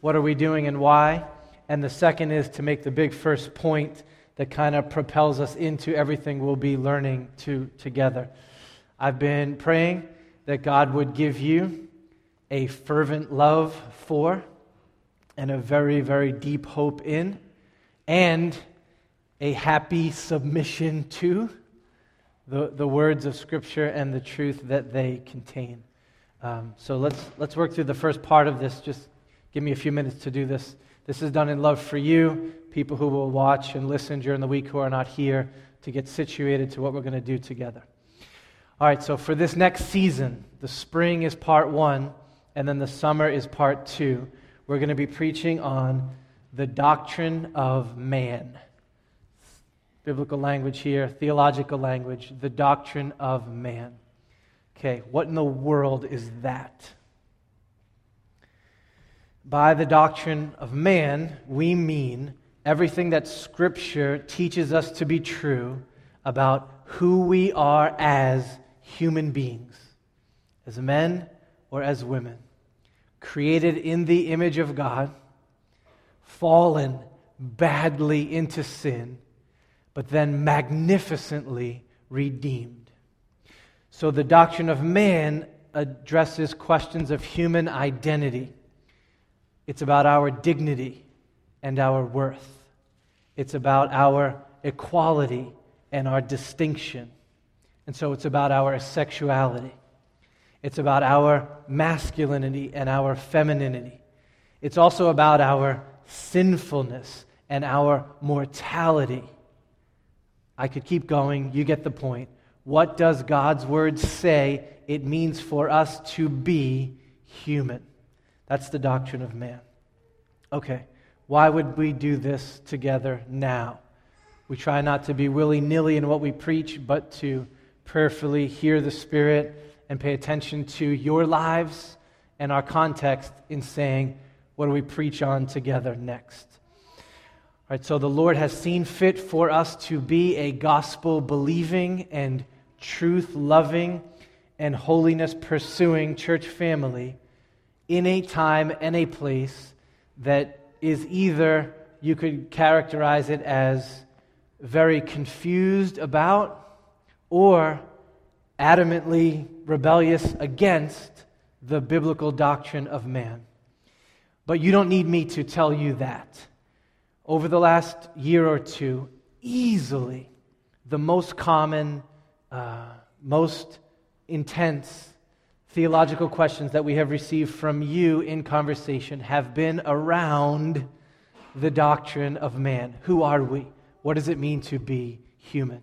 what are we doing and why? And the second is to make the big first point that kind of propels us into everything we'll be learning to, together. I've been praying that God would give you a fervent love for and a very, very deep hope in and a happy submission to the, the words of Scripture and the truth that they contain. Um, so let's, let's work through the first part of this. Just give me a few minutes to do this. This is done in love for you, people who will watch and listen during the week who are not here, to get situated to what we're going to do together. All right, so for this next season, the spring is part one, and then the summer is part two. We're going to be preaching on the doctrine of man biblical language here, theological language, the doctrine of man. Okay, what in the world is that? By the doctrine of man, we mean everything that Scripture teaches us to be true about who we are as human beings, as men or as women, created in the image of God, fallen badly into sin but then magnificently redeemed. So the doctrine of man addresses questions of human identity. It's about our dignity and our worth. It's about our equality and our distinction. And so it's about our sexuality. It's about our masculinity and our femininity. It's also about our sinfulness and our mortality. I could keep going. You get the point. What does God's word say it means for us to be human? That's the doctrine of man. Okay, why would we do this together now? We try not to be willy nilly in what we preach, but to prayerfully hear the Spirit and pay attention to your lives and our context in saying, what do we preach on together next? All right, so the Lord has seen fit for us to be a gospel believing and truth loving and holiness pursuing church family in a time and a place that is either, you could characterize it as very confused about or adamantly rebellious against the biblical doctrine of man. But you don't need me to tell you that over the last year or two, easily the most common, uh, most intense theological questions that we have received from you in conversation have been around the doctrine of man. Who are we? What does it mean to be human?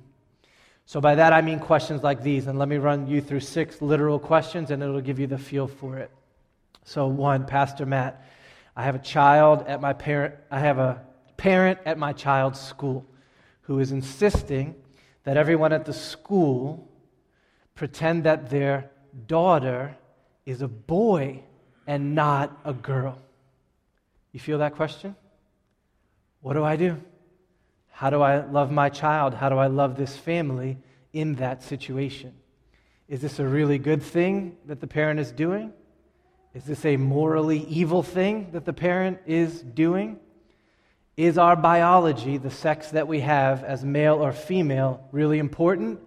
So, by that I mean questions like these, and let me run you through six literal questions and it'll give you the feel for it. So, one, Pastor Matt, I have a child at my parent, I have a parent at my child's school who is insisting that everyone at the school pretend that their daughter is a boy and not a girl. You feel that question? What do I do? How do I love my child? How do I love this family in that situation? Is this a really good thing that the parent is doing? Is this a morally evil thing that the parent is doing? Is our biology, the sex that we have as male or female, really important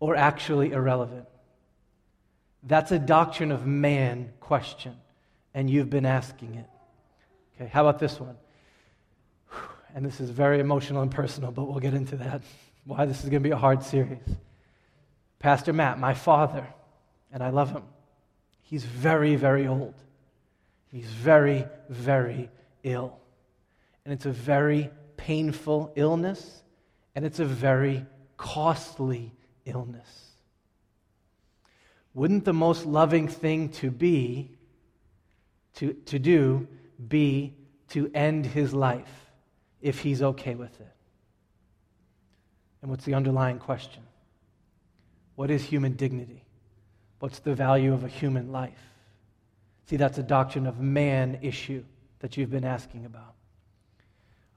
or actually irrelevant? That's a doctrine of man question, and you've been asking it. Okay, how about this one? And this is very emotional and personal, but we'll get into that. Why this is going to be a hard series. Pastor Matt, my father, and I love him, he's very, very old. He's very, very ill and it's a very painful illness, and it's a very costly illness. Wouldn't the most loving thing to be, to, to do, be to end his life if he's okay with it? And what's the underlying question? What is human dignity? What's the value of a human life? See, that's a doctrine of man issue that you've been asking about.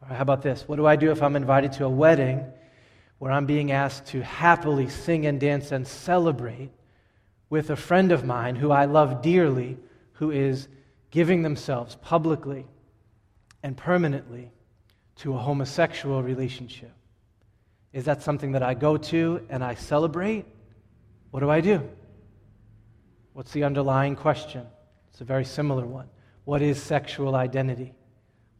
All right, how about this? What do I do if I'm invited to a wedding where I'm being asked to happily sing and dance and celebrate with a friend of mine who I love dearly, who is giving themselves publicly and permanently to a homosexual relationship? Is that something that I go to and I celebrate? What do I do? What's the underlying question? It's a very similar one. What is sexual identity?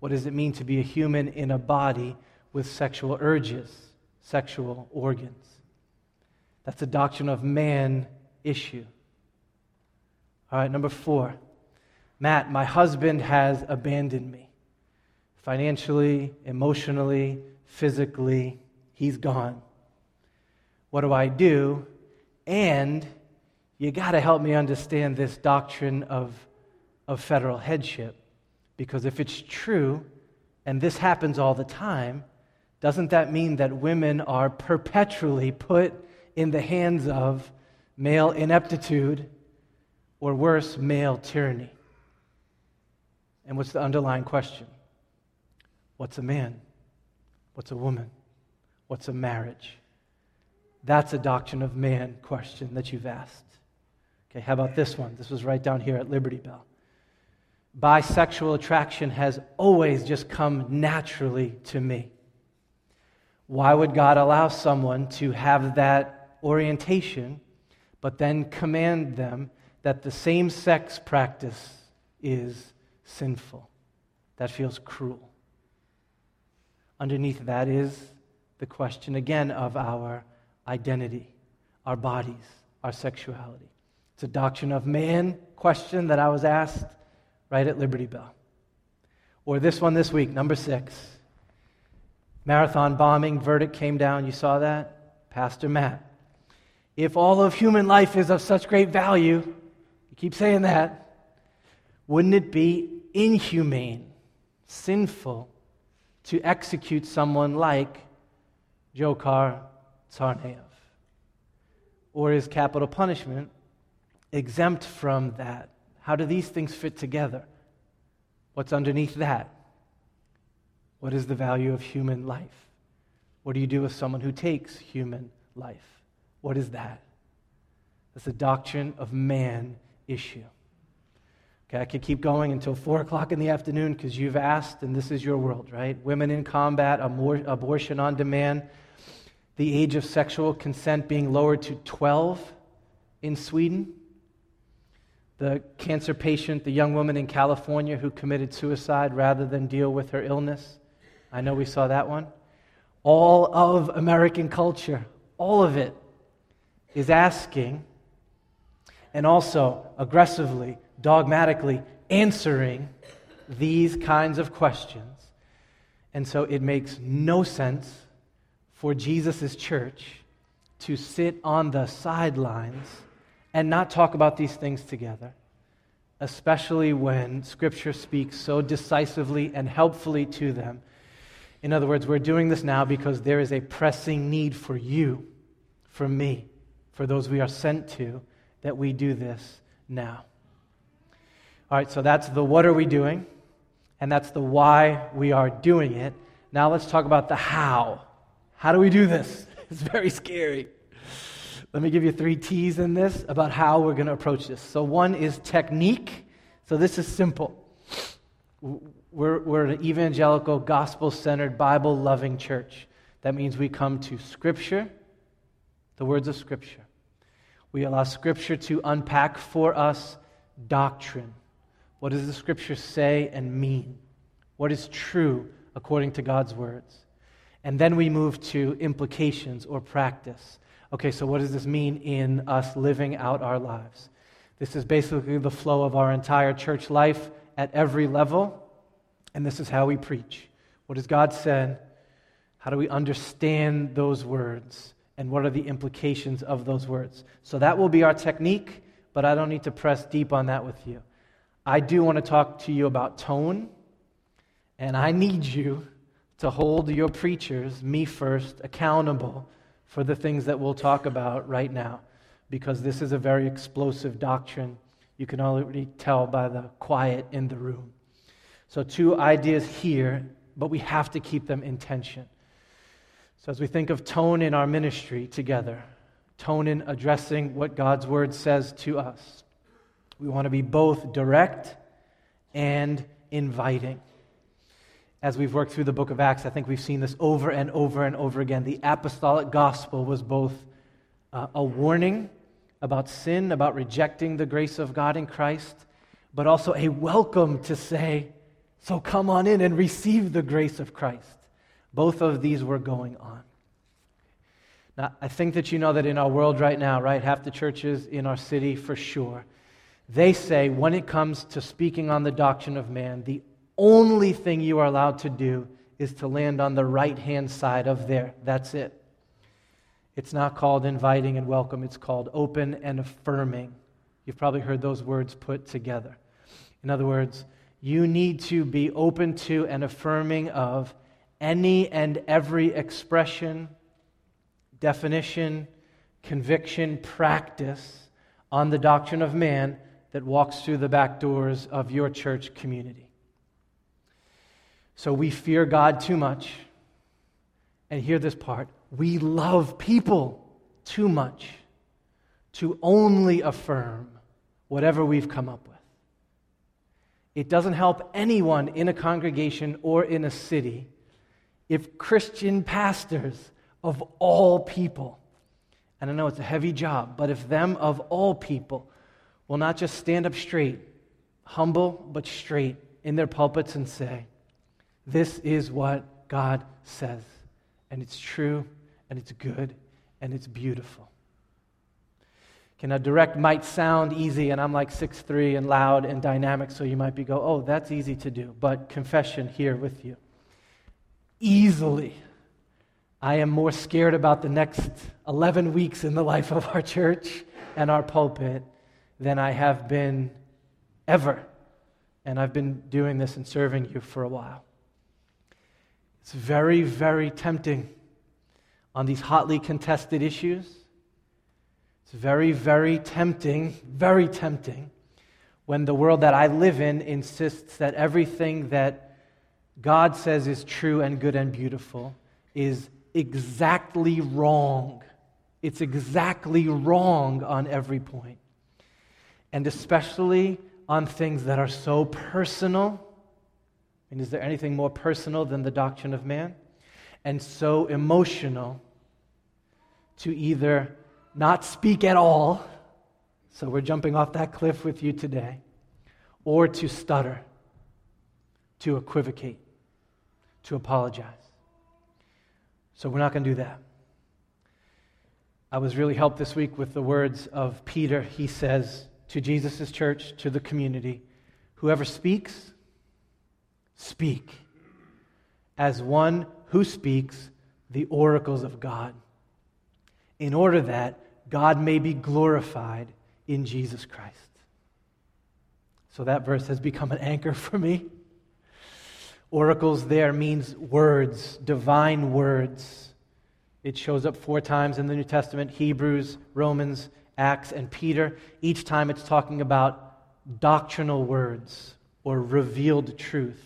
What does it mean to be a human in a body with sexual urges, sexual organs? That's a doctrine of man issue. All right, number four. Matt, my husband has abandoned me. Financially, emotionally, physically, he's gone. What do I do? And you got to help me understand this doctrine of, of federal headship. Because if it's true, and this happens all the time, doesn't that mean that women are perpetually put in the hands of male ineptitude or worse, male tyranny? And what's the underlying question? What's a man? What's a woman? What's a marriage? That's a doctrine of man question that you've asked. Okay, how about this one? This was right down here at Liberty Bell. Bisexual attraction has always just come naturally to me. Why would God allow someone to have that orientation, but then command them that the same sex practice is sinful? That feels cruel. Underneath that is the question again of our identity, our bodies, our sexuality. It's a doctrine of man question that I was asked right at Liberty Bell. Or this one this week, number six. Marathon bombing, verdict came down. You saw that? Pastor Matt. If all of human life is of such great value, you keep saying that, wouldn't it be inhumane, sinful to execute someone like Dzhokhar Tsarnaev? Or is capital punishment exempt from that? How do these things fit together? What's underneath that? What is the value of human life? What do you do with someone who takes human life? What is that? That's a doctrine of man issue. Okay, I could keep going until 4 o'clock in the afternoon because you've asked, and this is your world, right? Women in combat, abor- abortion on demand, the age of sexual consent being lowered to 12 in Sweden the cancer patient, the young woman in California who committed suicide rather than deal with her illness. I know we saw that one. All of American culture, all of it, is asking and also aggressively, dogmatically answering these kinds of questions. And so it makes no sense for Jesus' church to sit on the sidelines and not talk about these things together, especially when Scripture speaks so decisively and helpfully to them. In other words, we're doing this now because there is a pressing need for you, for me, for those we are sent to, that we do this now. All right, so that's the what are we doing, and that's the why we are doing it. Now let's talk about the how. How do we do this? It's very scary. Let me give you three T's in this about how we're going to approach this. So, one is technique. So, this is simple. We're, we're an evangelical, gospel centered, Bible loving church. That means we come to Scripture, the words of Scripture. We allow Scripture to unpack for us doctrine. What does the Scripture say and mean? What is true according to God's words? And then we move to implications or practice. Okay, so what does this mean in us living out our lives? This is basically the flow of our entire church life at every level, and this is how we preach. What has God said? How do we understand those words? And what are the implications of those words? So that will be our technique, but I don't need to press deep on that with you. I do want to talk to you about tone, and I need you to hold your preachers, me first, accountable for the things that we'll talk about right now, because this is a very explosive doctrine. You can already tell by the quiet in the room. So, two ideas here, but we have to keep them in tension. So, as we think of tone in our ministry together, tone in addressing what God's word says to us, we want to be both direct and inviting. as we've worked through the book of Acts, I think we've seen this over and over and over again. The apostolic gospel was both uh, a warning about sin, about rejecting the grace of God in Christ, but also a welcome to say, So come on in and receive the grace of Christ. Both of these were going on. Now, I think that you know that in our world right now, right, half the churches in our city for sure, they say when it comes to speaking on the doctrine of man, the only thing you are allowed to do is to land on the right hand side of there. That's it. It's not called inviting and welcome, it's called open and affirming. You've probably heard those words put together. In other words, you need to be open to and affirming of any and every expression, definition, conviction, practice on the doctrine of man that walks through the back doors of your church community. So we fear God too much. And hear this part we love people too much to only affirm whatever we've come up with. It doesn't help anyone in a congregation or in a city if Christian pastors of all people, and I know it's a heavy job, but if them of all people will not just stand up straight, humble but straight in their pulpits and say, This is what God says, and it's true, and it's good, and it's beautiful. Okay, now direct might sound easy, and I'm like six three and loud and dynamic, so you might be go, oh, that's easy to do. But confession here with you. Easily, I am more scared about the next 11 weeks in the life of our church and our pulpit than I have been ever. And I've been doing this and serving you for a while. It's very, very tempting on these hotly contested issues. It's very, very tempting, very tempting when the world that I live in insists that everything that God says is true and good and beautiful is exactly wrong. It's exactly wrong on every point. and especially on things that are so personal. And is there anything more personal than the doctrine of man? And so emotional to either not speak at all, so we're jumping off that cliff with you today, or to stutter, to equivocate, to apologize. So we're not going to do that. I was really helped this week with the words of Peter. He says, to Jesus' church, to the community. Whoever speaks, speak as one who speaks the oracles of God, in order that God may be glorified in Jesus Christ. So that verse has become an anchor for me. Oracles there means words, divine words. It shows up four times in the New Testament Hebrews, Romans, Acts, and Peter, each time it's talking about doctrinal words or revealed truth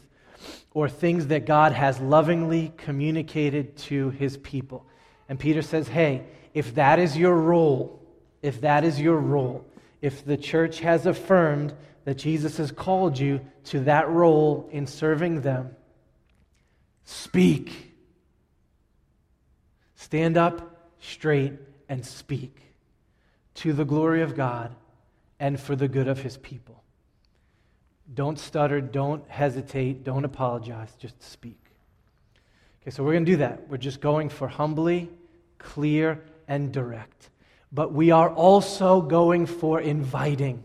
or things that God has lovingly communicated to his people. And Peter says, hey, if that is your role, if that is your role, if the church has affirmed that Jesus has called you to that role in serving them, speak. Stand up straight and speak to the glory of God and for the good of his people. Don't stutter, don't hesitate, don't apologize, just speak. Okay, so we're going to do that. We're just going for humbly, clear, and direct. But we are also going for inviting.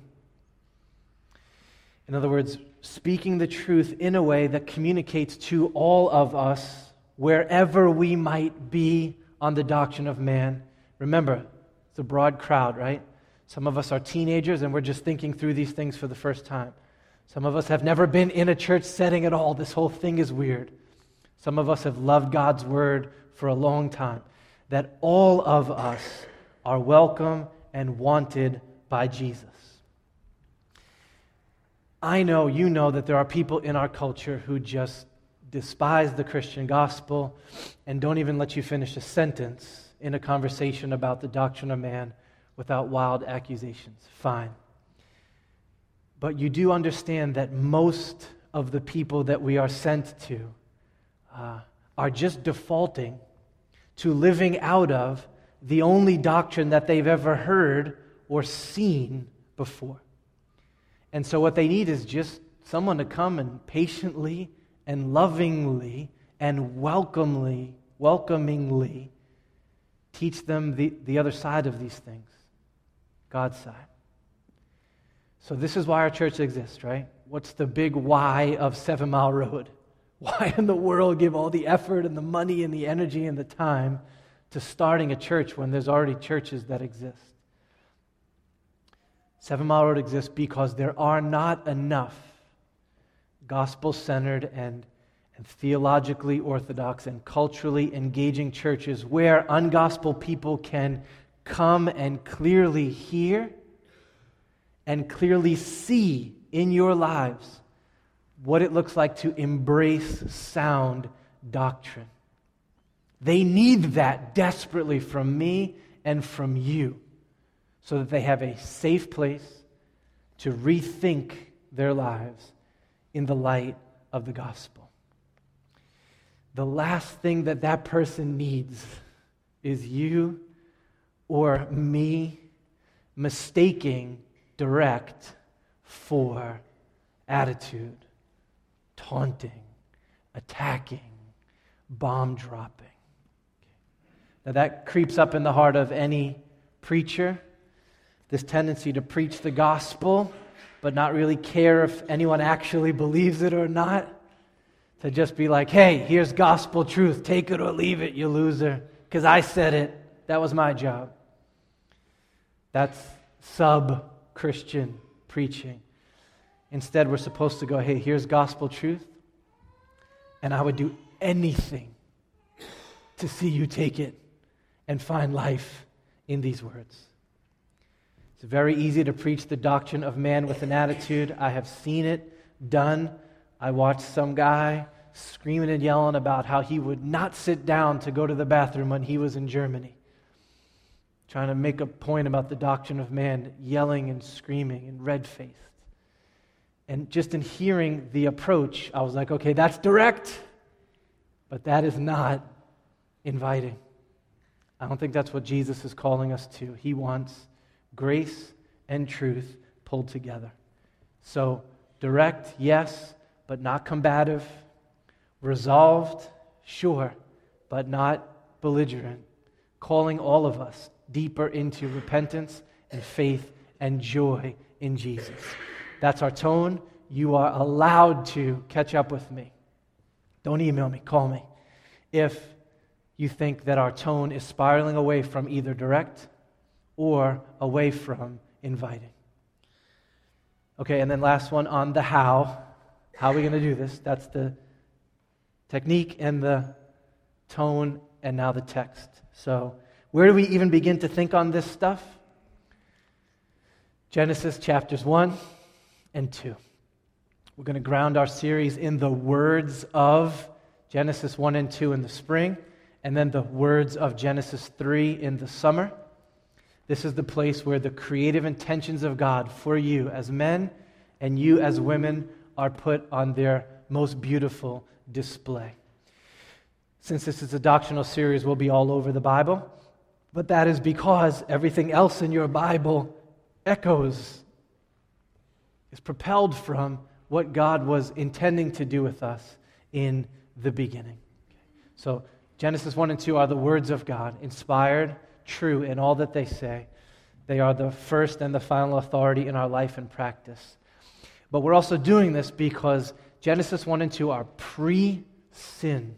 In other words, speaking the truth in a way that communicates to all of us, wherever we might be on the doctrine of man. Remember, it's a broad crowd, right? Some of us are teenagers and we're just thinking through these things for the first time. Some of us have never been in a church setting at all. This whole thing is weird. Some of us have loved God's word for a long time. That all of us are welcome and wanted by Jesus. I know, you know, that there are people in our culture who just despise the Christian gospel and don't even let you finish a sentence in a conversation about the doctrine of man without wild accusations. Fine. But you do understand that most of the people that we are sent to uh, are just defaulting to living out of the only doctrine that they've ever heard or seen before. And so, what they need is just someone to come and patiently and lovingly and welcomely, welcomingly teach them the, the other side of these things God's side. So, this is why our church exists, right? What's the big why of Seven Mile Road? Why in the world give all the effort and the money and the energy and the time to starting a church when there's already churches that exist? Seven Mile Road exists because there are not enough gospel centered and, and theologically orthodox and culturally engaging churches where ungospel people can come and clearly hear and clearly see in your lives what it looks like to embrace sound doctrine. They need that desperately from me and from you so that they have a safe place to rethink their lives in the light of the gospel. The last thing that that person needs is you or me mistaking direct for attitude, taunting, attacking, bomb dropping. Now, that creeps up in the heart of any preacher this tendency to preach the gospel, but not really care if anyone actually believes it or not. To just be like, hey, here's gospel truth. Take it or leave it, you loser. Because I said it. That was my job. That's sub Christian preaching. Instead, we're supposed to go, hey, here's gospel truth. And I would do anything to see you take it and find life in these words. It's very easy to preach the doctrine of man with an attitude. I have seen it done. I watched some guy screaming and yelling about how he would not sit down to go to the bathroom when he was in Germany. Trying to make a point about the doctrine of man, yelling and screaming and red faced. And just in hearing the approach, I was like, okay, that's direct, but that is not inviting. I don't think that's what Jesus is calling us to. He wants grace and truth pulled together. So, direct, yes, but not combative. Resolved, sure, but not belligerent. Calling all of us deeper into repentance and faith and joy in Jesus. That's our tone. You are allowed to catch up with me. Don't email me, call me. If you think that our tone is spiraling away from either direct or away from inviting. Okay, and then last one on the how. How are we going to do this? That's the technique and the tone, and now the text. So, where do we even begin to think on this stuff? Genesis chapters 1 and 2. We're going to ground our series in the words of Genesis 1 and 2 in the spring, and then the words of Genesis 3 in the summer. This is the place where the creative intentions of God for you as men and you as women are put on their most beautiful display. Since this is a doctrinal series, we'll be all over the Bible, but that is because everything else in your Bible echoes, is propelled from what God was intending to do with us in the beginning. So, Genesis 1 and 2 are the words of God, inspired true in all that they say. They are the first and the final authority in our life and practice. But we're also doing this because Genesis 1 and 2 are pre sin.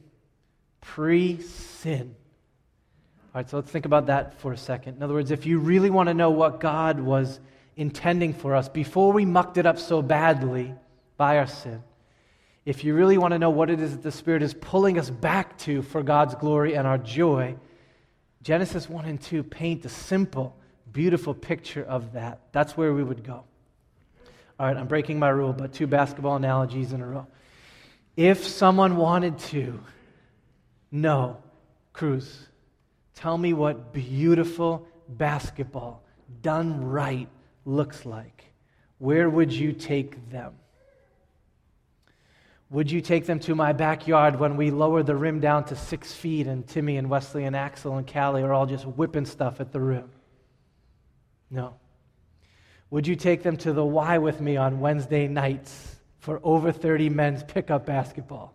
Pre sin. All right, so let's think about that for a second. In other words, if you really want to know what God was intending for us before we mucked it up so badly by our sin, if you really want to know what it is that the Spirit is pulling us back to for God's glory and our joy, Genesis 1 and 2 paint a simple, beautiful picture of that. That's where we would go. All right, I'm breaking my rule, but two basketball analogies in a row. If someone wanted to know, Cruz, tell me what beautiful basketball done right looks like, where would you take them? Would you take them to my backyard when we lower the rim down to six feet and Timmy and Wesley and Axel and Callie are all just whipping stuff at the rim? No. Would you take them to the Y with me on Wednesday nights for over 30 men's pickup basketball?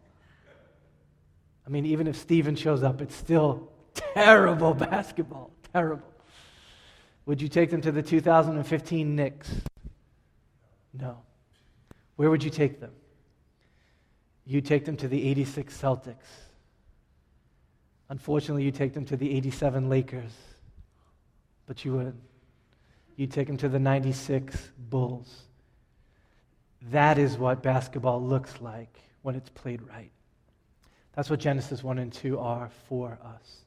I mean, even if Steven shows up, it's still terrible basketball. Terrible. Would you take them to the 2015 Knicks? No. Where would you take them? You take them to the 86 Celtics. Unfortunately, you take them to the 87 Lakers. But you would. You take them to the 96 Bulls. That is what basketball looks like when it's played right. That's what Genesis 1 and 2 are for us.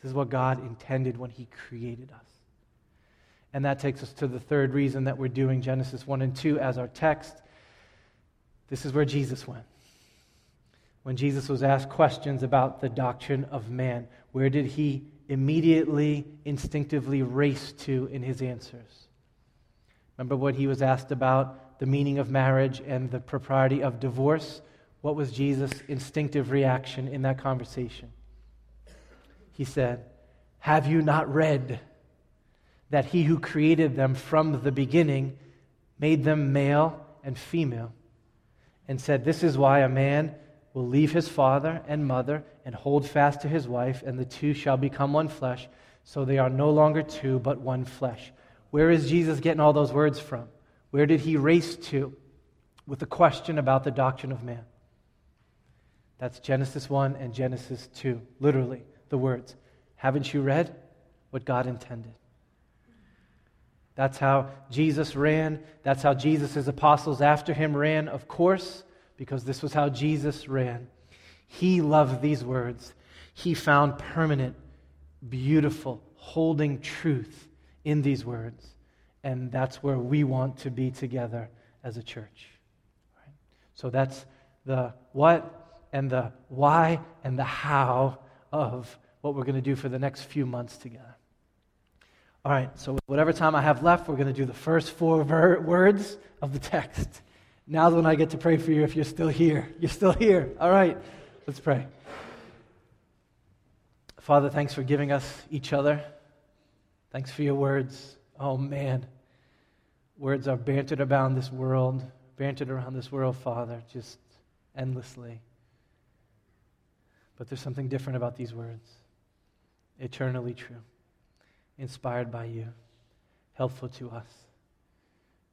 This is what God intended when He created us. And that takes us to the third reason that we're doing Genesis 1 and 2 as our text. This is where Jesus went. When Jesus was asked questions about the doctrine of man, where did he immediately, instinctively race to in his answers? Remember what he was asked about the meaning of marriage and the propriety of divorce? What was Jesus' instinctive reaction in that conversation? He said, Have you not read that he who created them from the beginning made them male and female? And said, This is why a man will leave his father and mother and hold fast to his wife, and the two shall become one flesh. So they are no longer two, but one flesh. Where is Jesus getting all those words from? Where did he race to with the question about the doctrine of man? That's Genesis 1 and Genesis 2, literally the words. Haven't you read what God intended? That's how Jesus ran. That's how Jesus' apostles after him ran, of course, because this was how Jesus ran. He loved these words. He found permanent, beautiful, holding truth in these words. And that's where we want to be together as a church. Right? So that's the what and the why and the how of what we're going to do for the next few months together. All right, so whatever time I have left, we're going to do the first four ver- words of the text. Now's when I get to pray for you if you're still here. You're still here. All right, let's pray. Father, thanks for giving us each other. Thanks for your words. Oh, man. Words are bantered around this world, bantered around this world, Father, just endlessly. But there's something different about these words eternally true, inspired by you, helpful to us.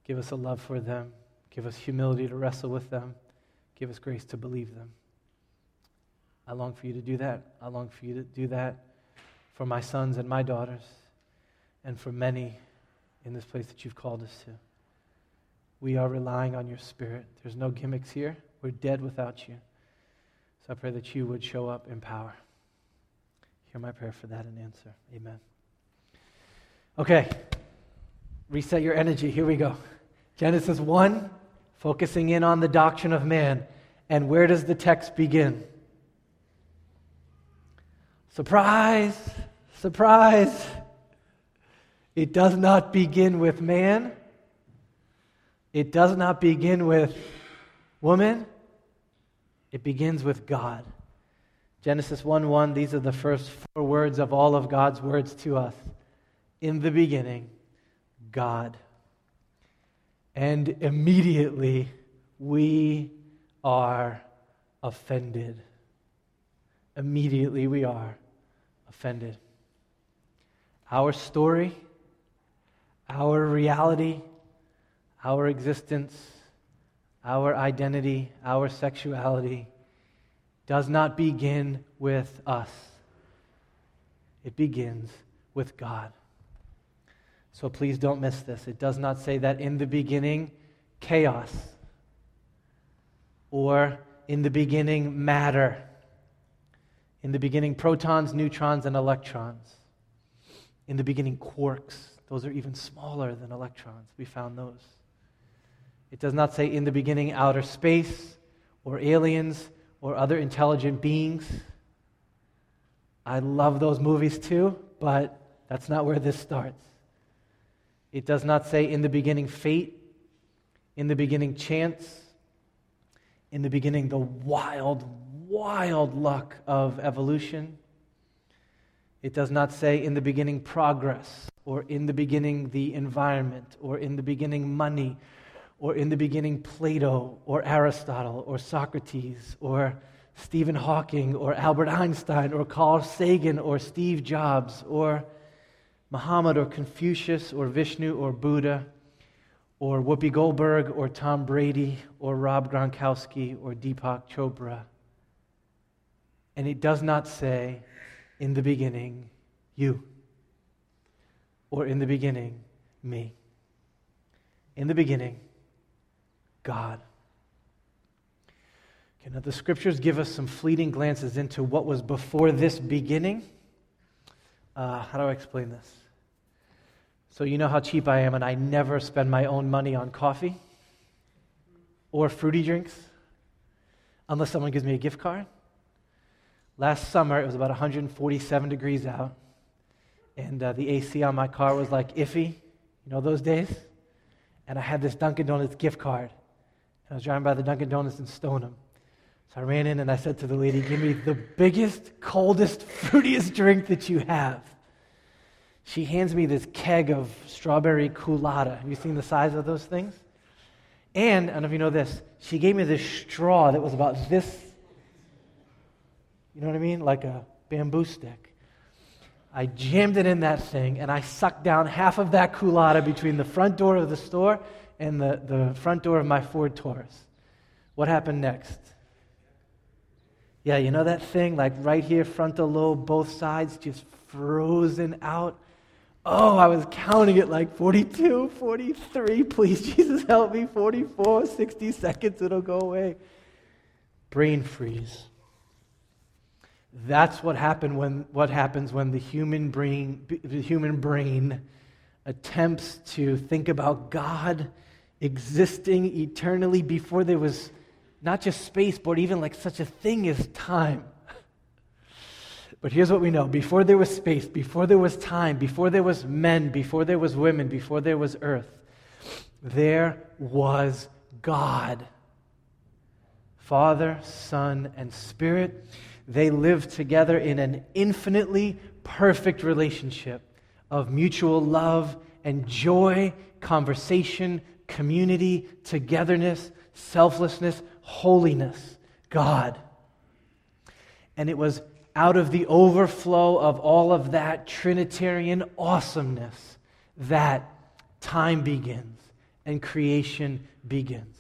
Give us a love for them. Give us humility to wrestle with them. Give us grace to believe them. I long for you to do that. I long for you to do that for my sons and my daughters and for many in this place that you've called us to. We are relying on your spirit. There's no gimmicks here. We're dead without you. So I pray that you would show up in power. Hear my prayer for that and answer. Amen. Okay, reset your energy. Here we go. Genesis 1, focusing in on the doctrine of man. And where does the text begin? Surprise! Surprise! It does not begin with man. It does not begin with woman. It begins with God. Genesis 1 1, these are the first four words of all of God's words to us. In the beginning, God. And immediately we are offended. Immediately we are offended. Our story, our reality, our existence, our identity, our sexuality does not begin with us, it begins with God. So please don't miss this. It does not say that in the beginning, chaos, or in the beginning, matter. In the beginning, protons, neutrons, and electrons. In the beginning, quarks. Those are even smaller than electrons. We found those. It does not say in the beginning, outer space, or aliens, or other intelligent beings. I love those movies too, but that's not where this starts. It does not say in the beginning fate, in the beginning chance, in the beginning the wild, wild luck of evolution. It does not say in the beginning progress, or in the beginning the environment, or in the beginning money, or in the beginning Plato, or Aristotle, or Socrates, or Stephen Hawking, or Albert Einstein, or Carl Sagan, or Steve Jobs, or Muhammad, or Confucius, or Vishnu, or Buddha, or Whoopi Goldberg, or Tom Brady, or Rob Gronkowski, or Deepak Chopra. And it does not say, in the beginning, you, or in the beginning, me. In the beginning, God. Okay, now the scriptures give us some fleeting glances into what was before this beginning. Uh, how do I explain this? So, you know how cheap I am, and I never spend my own money on coffee or fruity drinks unless someone gives me a gift card. Last summer, it was about 147 degrees out, and uh, the AC on my car was like iffy, you know those days? And I had this Dunkin' Donuts gift card. And I was driving by the Dunkin' Donuts in Stoneham. So I ran in and I said to the lady, Give me the biggest, coldest, fruitiest drink that you have. She hands me this keg of strawberry Coolatta. Have you seen the size of those things? And, I don't know if you know this, she gave me this straw that was about this you know what I mean? Like a bamboo stick. I jammed it in that thing and I sucked down half of that Coolatta between the front door of the store and the, the front door of my Ford Taurus. What happened next? Yeah, you know that thing, like right here, frontal lobe, both sides just frozen out? Oh, I was counting it like 42, 43. Please, Jesus, help me. 44, 60 seconds, it'll go away. Brain freeze. That's what, happened when, what happens when the human, brain, the human brain attempts to think about God existing eternally before there was not just space, but even like such a thing as time. But here's what we know before there was space, before there was time, before there was men, before there was women, before there was earth, there was God. Father, Son, and Spirit they lived together in an infinitely perfect relationship of mutual love and joy, conversation, community, togetherness, selflessness, holiness, God. And it was out of the overflow of all of that Trinitarian awesomeness that time begins and creation begins.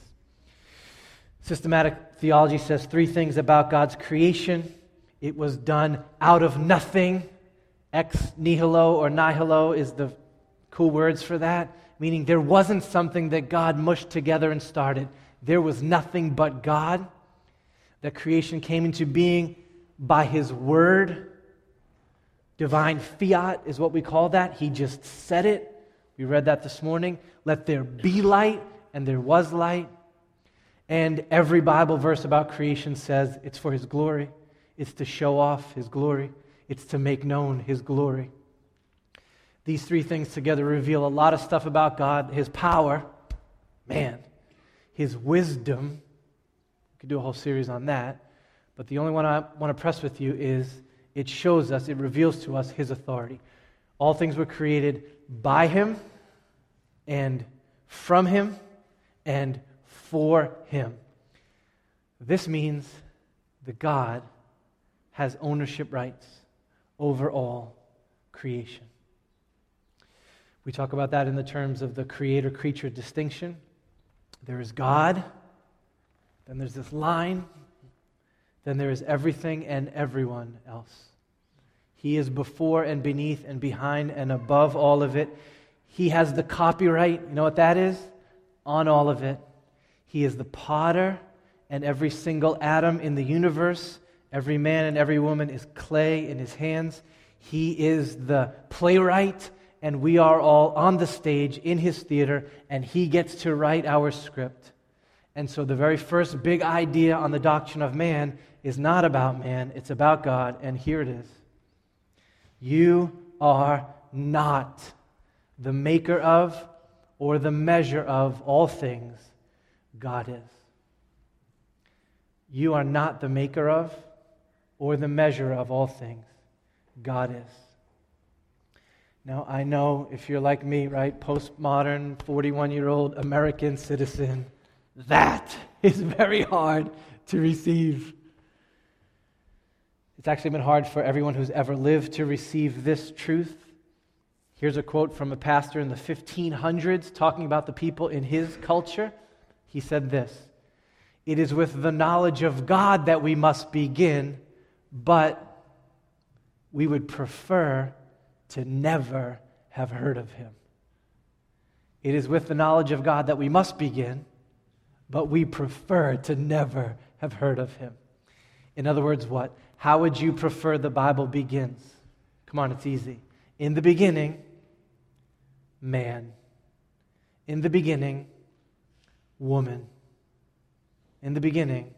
Systematic theology says three things about God's creation it was done out of nothing. Ex nihilo or nihilo is the cool words for that, meaning there wasn't something that God mushed together and started. There was nothing but God. That creation came into being by His Word. Divine fiat is what we call that. He just said it. We read that this morning. Let there be light, and there was light. And every Bible verse about creation says it's for His glory. It's to show off His glory, it's to make known His glory. These three things together reveal a lot of stuff about God His power, man, His wisdom. We could do a whole series on that. But the only one I want to press with you is it shows us, it reveals to us His authority. All things were created by Him and from Him and for Him. This means the God has ownership rights over all creation. We talk about that in the terms of the creator creature distinction. There is God, then there's this line, then there is everything and everyone else. He is before and beneath and behind and above all of it. He has the copyright, you know what that is? On all of it. He is the potter, and every single atom in the universe Every man and every woman is clay in his hands. He is the playwright, and we are all on the stage in his theater, and he gets to write our script. And so, the very first big idea on the doctrine of man is not about man, it's about God, and here it is. You are not the maker of or the measure of all things, God is. You are not the maker of or the measure of all things. God is. Now, I know if you're like me, right, postmodern, 41 year old American citizen, that is very hard to receive. It's actually been hard for everyone who's ever lived to receive this truth. Here's a quote from a pastor in the 1500s talking about the people in his culture. He said this It is with the knowledge of God that we must begin, but we would prefer to never have heard of him. It is with the knowledge of God that we must begin, but we prefer to never have heard of him. In other words, what? How would you prefer the Bible begins? Come on, it's easy. In the beginning, man. In the beginning, woman. In the beginning,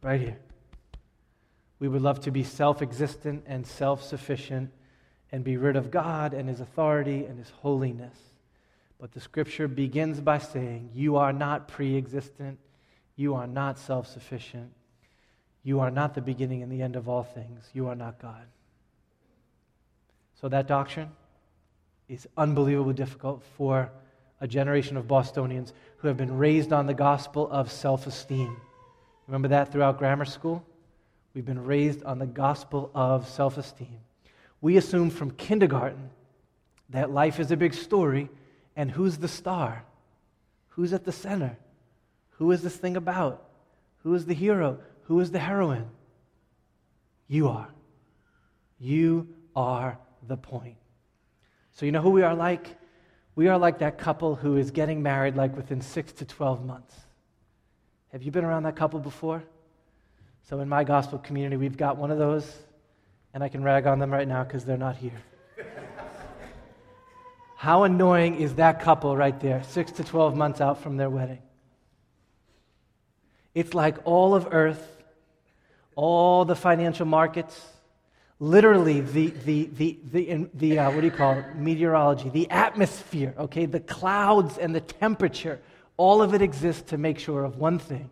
right here. We would love to be self existent and self sufficient and be rid of God and His authority and His holiness. But the scripture begins by saying, You are not pre existent, you are not self sufficient, you are not the beginning and the end of all things, you are not God. So that doctrine is unbelievably difficult for a generation of Bostonians who have been raised on the gospel of self esteem. Remember that throughout grammar school? We've been raised on the gospel of self esteem we assume from kindergarten that life is a big story and who's the star? Who's at the center? Who is this thing about? Who is the hero? Who is the heroine? You are. You are the point. So, you know who we are like? We are like that couple who is getting married like within six to 12 months. Have you been around that couple before? So, in my gospel community, we've got one of those and I can rag on them right now because they're not here. How annoying is that couple right there, six to 12 months out from their wedding? It's like all of earth, all the financial markets, literally the, the, the, the, the uh, what do you call it, meteorology, the atmosphere, okay, the clouds and the temperature, all of it exists to make sure of one thing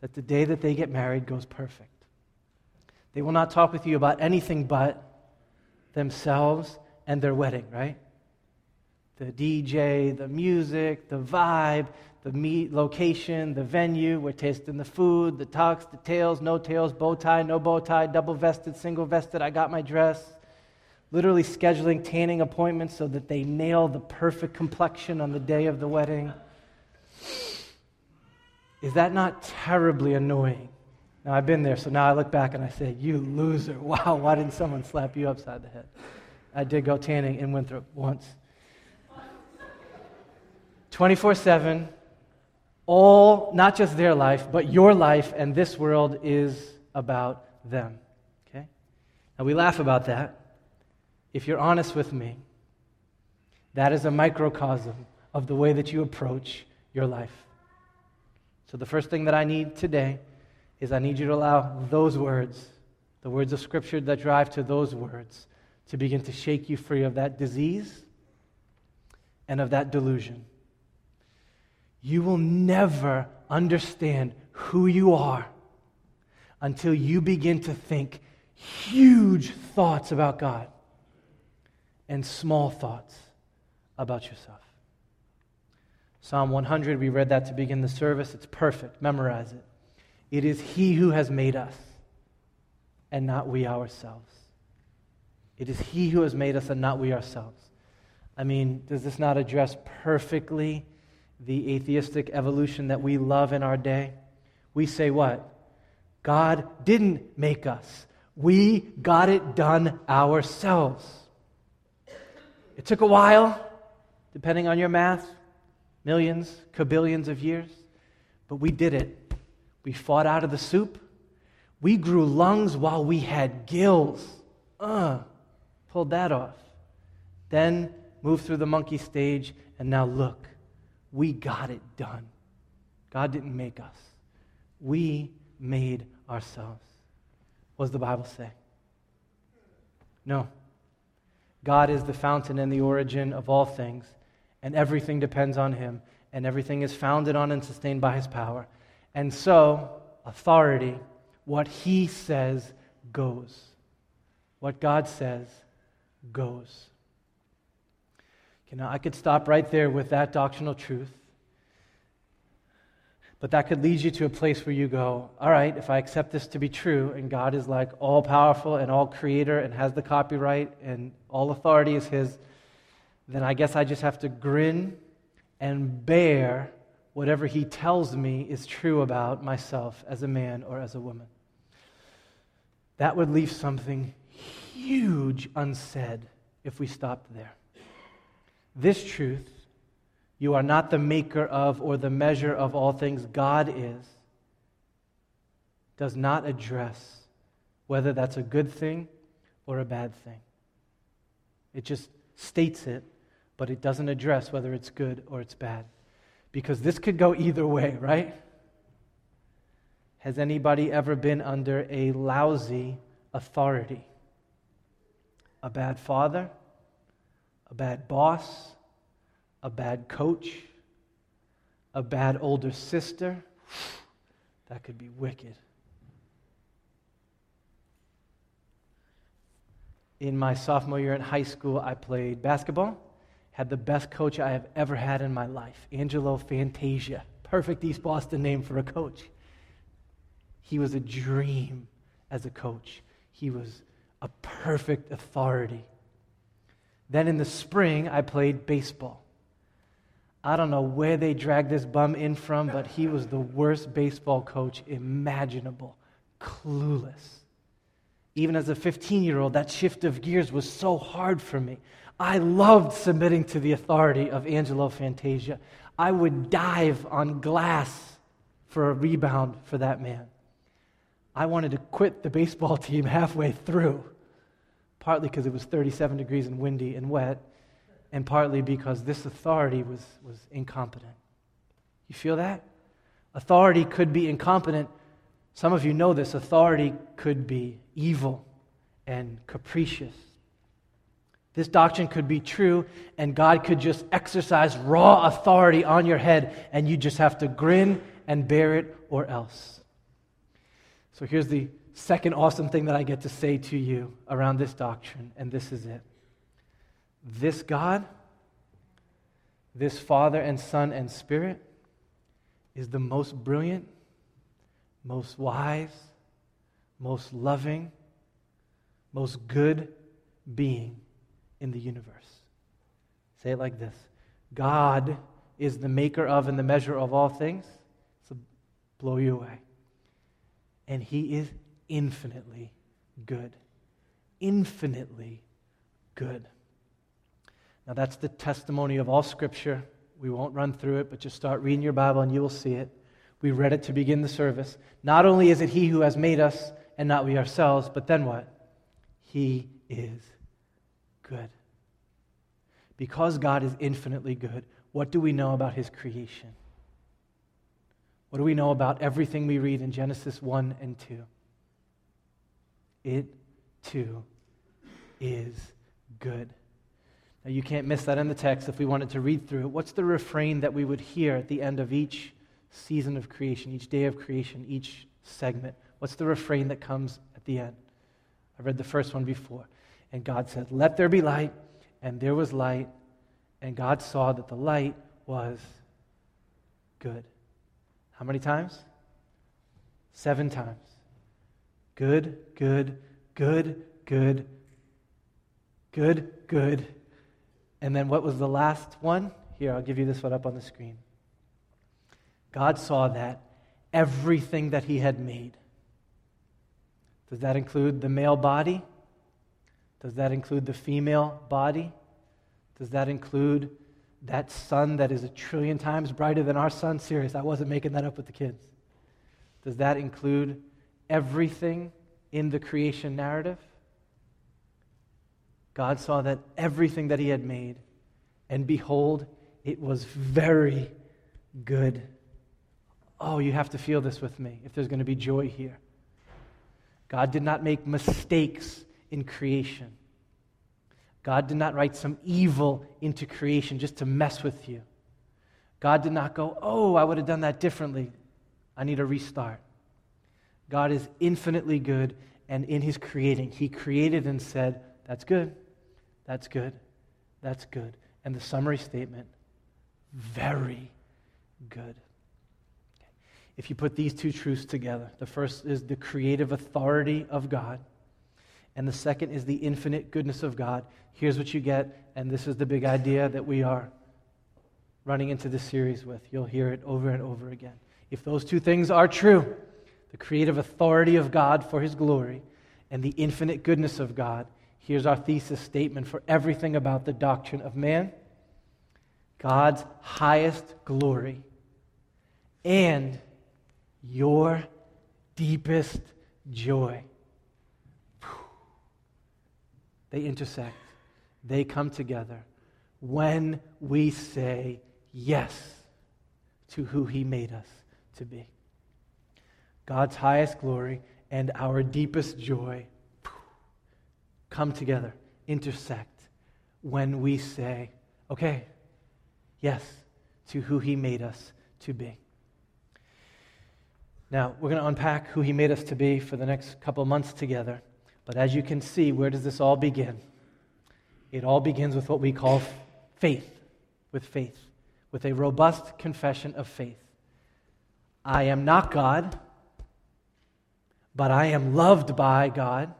that the day that they get married goes perfect. They will not talk with you about anything but themselves and their wedding, right? The DJ, the music, the vibe, the meet location, the venue, we're tasting the food, the tux, the tails, no tails, bow tie, no bow tie, double vested, single vested, I got my dress. Literally scheduling tanning appointments so that they nail the perfect complexion on the day of the wedding. Is that not terribly annoying? Now, I've been there, so now I look back and I say, You loser. Wow, why didn't someone slap you upside the head? I did go tanning in Winthrop once. 24 7, all, not just their life, but your life and this world is about them. Okay? Now, we laugh about that. If you're honest with me, that is a microcosm of the way that you approach your life. So, the first thing that I need today is I need you to allow those words, the words of Scripture that drive to those words, to begin to shake you free of that disease and of that delusion. You will never understand who you are until you begin to think huge thoughts about God and small thoughts about yourself. Psalm 100, we read that to begin the service. It's perfect. Memorize it. It is He who has made us, and not we ourselves. It is He who has made us, and not we ourselves. I mean, does this not address perfectly the atheistic evolution that we love in our day? We say what? God didn't make us. We got it done ourselves. It took a while, depending on your math, millions, kabillions of years, but we did it. We fought out of the soup. We grew lungs while we had gills. Uh, pulled that off. Then moved through the monkey stage, and now look, we got it done. God didn't make us, we made ourselves. What does the Bible say? No. God is the fountain and the origin of all things, and everything depends on Him, and everything is founded on and sustained by His power. And so, authority, what he says goes. What God says goes. You know, I could stop right there with that doctrinal truth. But that could lead you to a place where you go, all right, if I accept this to be true, and God is like all powerful and all creator and has the copyright and all authority is His, then I guess I just have to grin and bear whatever He tells me is true about myself as a man or as a woman. That would leave something huge unsaid if we stopped there. This truth you are not the maker of or the measure of all things. God is. Does not address whether that's a good thing or a bad thing. It just states it, but it doesn't address whether it's good or it's bad. Because this could go either way, right? Has anybody ever been under a lousy authority? A bad father? A bad boss? a bad coach, a bad older sister, that could be wicked. In my sophomore year in high school, I played basketball. Had the best coach I have ever had in my life, Angelo Fantasia. Perfect East Boston name for a coach. He was a dream as a coach. He was a perfect authority. Then in the spring, I played baseball. I don't know where they dragged this bum in from, but he was the worst baseball coach imaginable. Clueless. Even as a 15 year old, that shift of gears was so hard for me. I loved submitting to the authority of Angelo Fantasia. I would dive on glass for a rebound for that man. I wanted to quit the baseball team halfway through, partly because it was 37 degrees and windy and wet, and partly because this authority was, was incompetent. You feel that? Authority could be incompetent. Some of you know this. Authority could be evil and capricious. This doctrine could be true, and God could just exercise raw authority on your head, and you just have to grin and bear it or else. So here's the second awesome thing that I get to say to you around this doctrine, and this is it. This God, this Father and Son and Spirit, is the most brilliant, most wise, most loving, most good being in the universe. Say it like this God is the maker of and the measure of all things. So blow you away. And He is infinitely good. Infinitely good. Now, that's the testimony of all Scripture. We won't run through it, but just start reading your Bible and you will see it. We read it to begin the service. Not only is it He who has made us and not we ourselves, but then what? He is good. Because God is infinitely good, what do we know about His creation? What do we know about everything we read in Genesis 1 and 2? It too is good. Now, you can't miss that in the text if we wanted to read through it. What's the refrain that we would hear at the end of each season of creation, each day of creation, each segment? What's the refrain that comes at the end? I read the first one before. And God said, Let there be light. And there was light. And God saw that the light was good. How many times? Seven times. Good, good, good, good, good, good, and then what was the last one? Here, I'll give you this one up on the screen. God saw that everything that he had made. Does that include the male body? Does that include the female body? Does that include that sun that is a trillion times brighter than our sun? Serious, I wasn't making that up with the kids. Does that include everything in the creation narrative? God saw that everything that he had made, and behold, it was very good. Oh, you have to feel this with me if there's going to be joy here. God did not make mistakes in creation. God did not write some evil into creation just to mess with you. God did not go, Oh, I would have done that differently. I need a restart. God is infinitely good, and in his creating, he created and said, That's good, that's good, that's good. And the summary statement, very good. If you put these two truths together, the first is the creative authority of God, and the second is the infinite goodness of God. Here's what you get, and this is the big idea that we are running into this series with. You'll hear it over and over again. If those two things are true, the creative authority of God for his glory and the infinite goodness of God, here's our thesis statement for everything about the doctrine of man God's highest glory and your deepest joy. They intersect, they come together when we say yes to who He made us to be. God's highest glory and our deepest joy come together, intersect when we say, okay, yes, to who He made us to be. Now, we're going to unpack who He made us to be for the next couple months together. But as you can see, where does this all begin? It all begins with what we call faith, with faith, with a robust confession of faith. I am not God, but I am loved by God,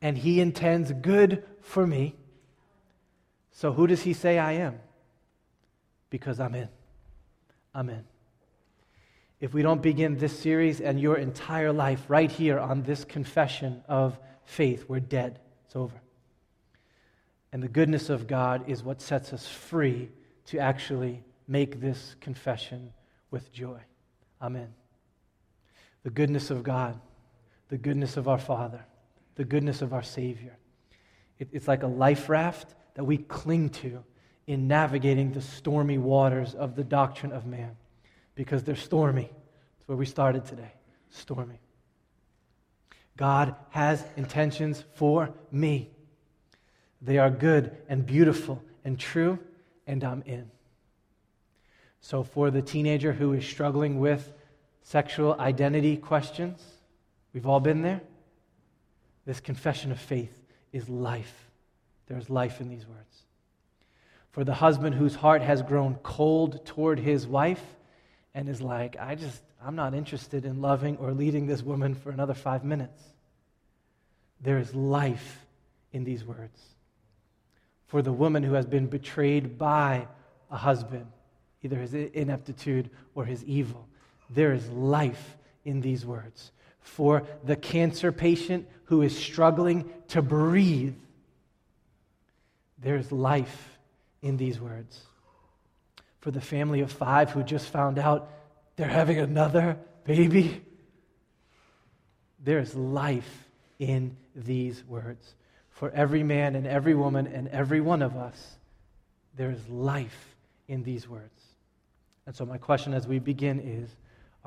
and He intends good for me. So, who does He say I am? Because I'm in. I'm in. If we don't begin this series and your entire life right here on this confession of faith, we're dead. It's over. And the goodness of God is what sets us free to actually make this confession with joy. Amen. The goodness of God, the goodness of our Father, the goodness of our Savior. It, it's like a life raft that we cling to in navigating the stormy waters of the doctrine of man because they're stormy. That's where we started today. Stormy. God has intentions for me. They are good and beautiful and true, and I'm in. So, for the teenager who is struggling with sexual identity questions, we've all been there. This confession of faith is life. There's life in these words. For the husband whose heart has grown cold toward his wife and is like, I just, I'm not interested in loving or leading this woman for another five minutes. There is life in these words. For the woman who has been betrayed by a husband either his ineptitude or his evil. There is life in these words. For the cancer patient who is struggling to breathe, there's life in these words. For the family of five who just found out they're having another baby, there's life in these words. For every man and every woman and every one of us, there is life in these words. And so, my question as we begin is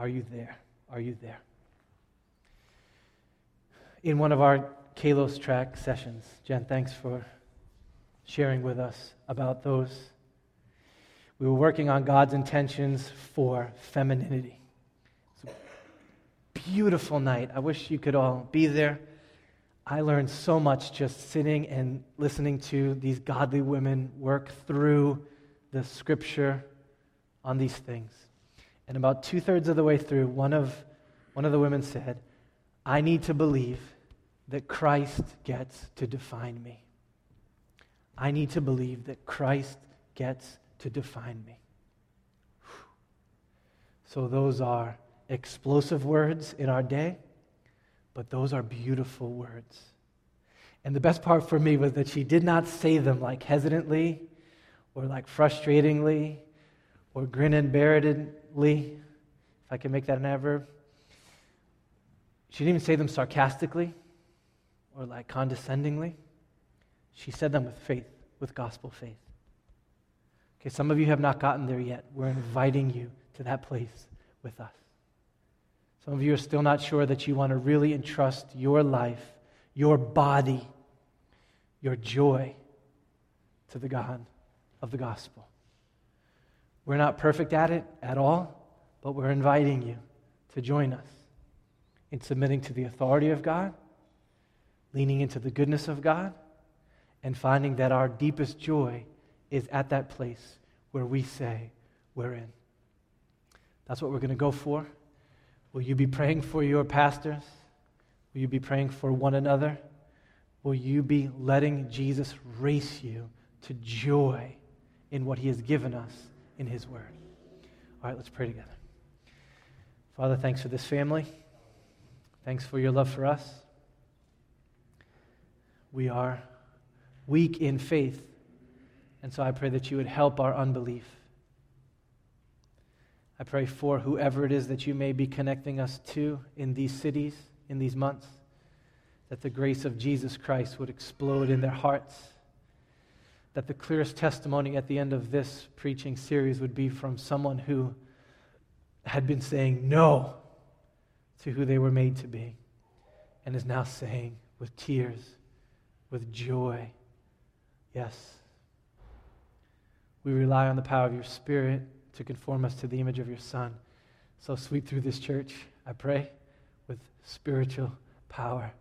Are you there? Are you there? In one of our Kalos track sessions, Jen, thanks for sharing with us about those. We were working on God's intentions for femininity. It's a beautiful night. I wish you could all be there. I learned so much just sitting and listening to these godly women work through the scripture on these things. And about two thirds of the way through, one of, one of the women said, I need to believe that Christ gets to define me. I need to believe that Christ gets to define me. So, those are explosive words in our day, but those are beautiful words. And the best part for me was that she did not say them like hesitantly or like frustratingly or grin and bear itedly, if I can make that an adverb. She didn't even say them sarcastically or like condescendingly. She said them with faith, with gospel faith. Okay, some of you have not gotten there yet. We're inviting you to that place with us. Some of you are still not sure that you want to really entrust your life, your body, your joy to the God of the gospel. We're not perfect at it at all, but we're inviting you to join us in submitting to the authority of God, leaning into the goodness of God, and finding that our deepest joy is at that place where we say, We're in. That's what we're going to go for. Will you be praying for your pastors? Will you be praying for one another? Will you be letting Jesus race you to joy in what he has given us in his word? All right, let's pray together. Father, thanks for this family. Thanks for your love for us. We are weak in faith, and so I pray that you would help our unbelief. I pray for whoever it is that you may be connecting us to in these cities, in these months, that the grace of Jesus Christ would explode in their hearts. That the clearest testimony at the end of this preaching series would be from someone who had been saying no to who they were made to be and is now saying with tears, with joy, yes. We rely on the power of your Spirit to conform us to the image of your Son. So sweep through this church, I pray, with spiritual power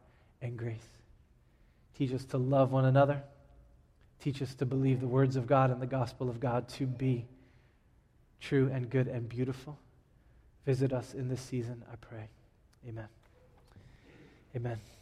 and grace. Teach us to love one another. Teach us to believe the words of God and the gospel of God to be true and good and beautiful. Visit us in this season, I pray. Amen. Amen.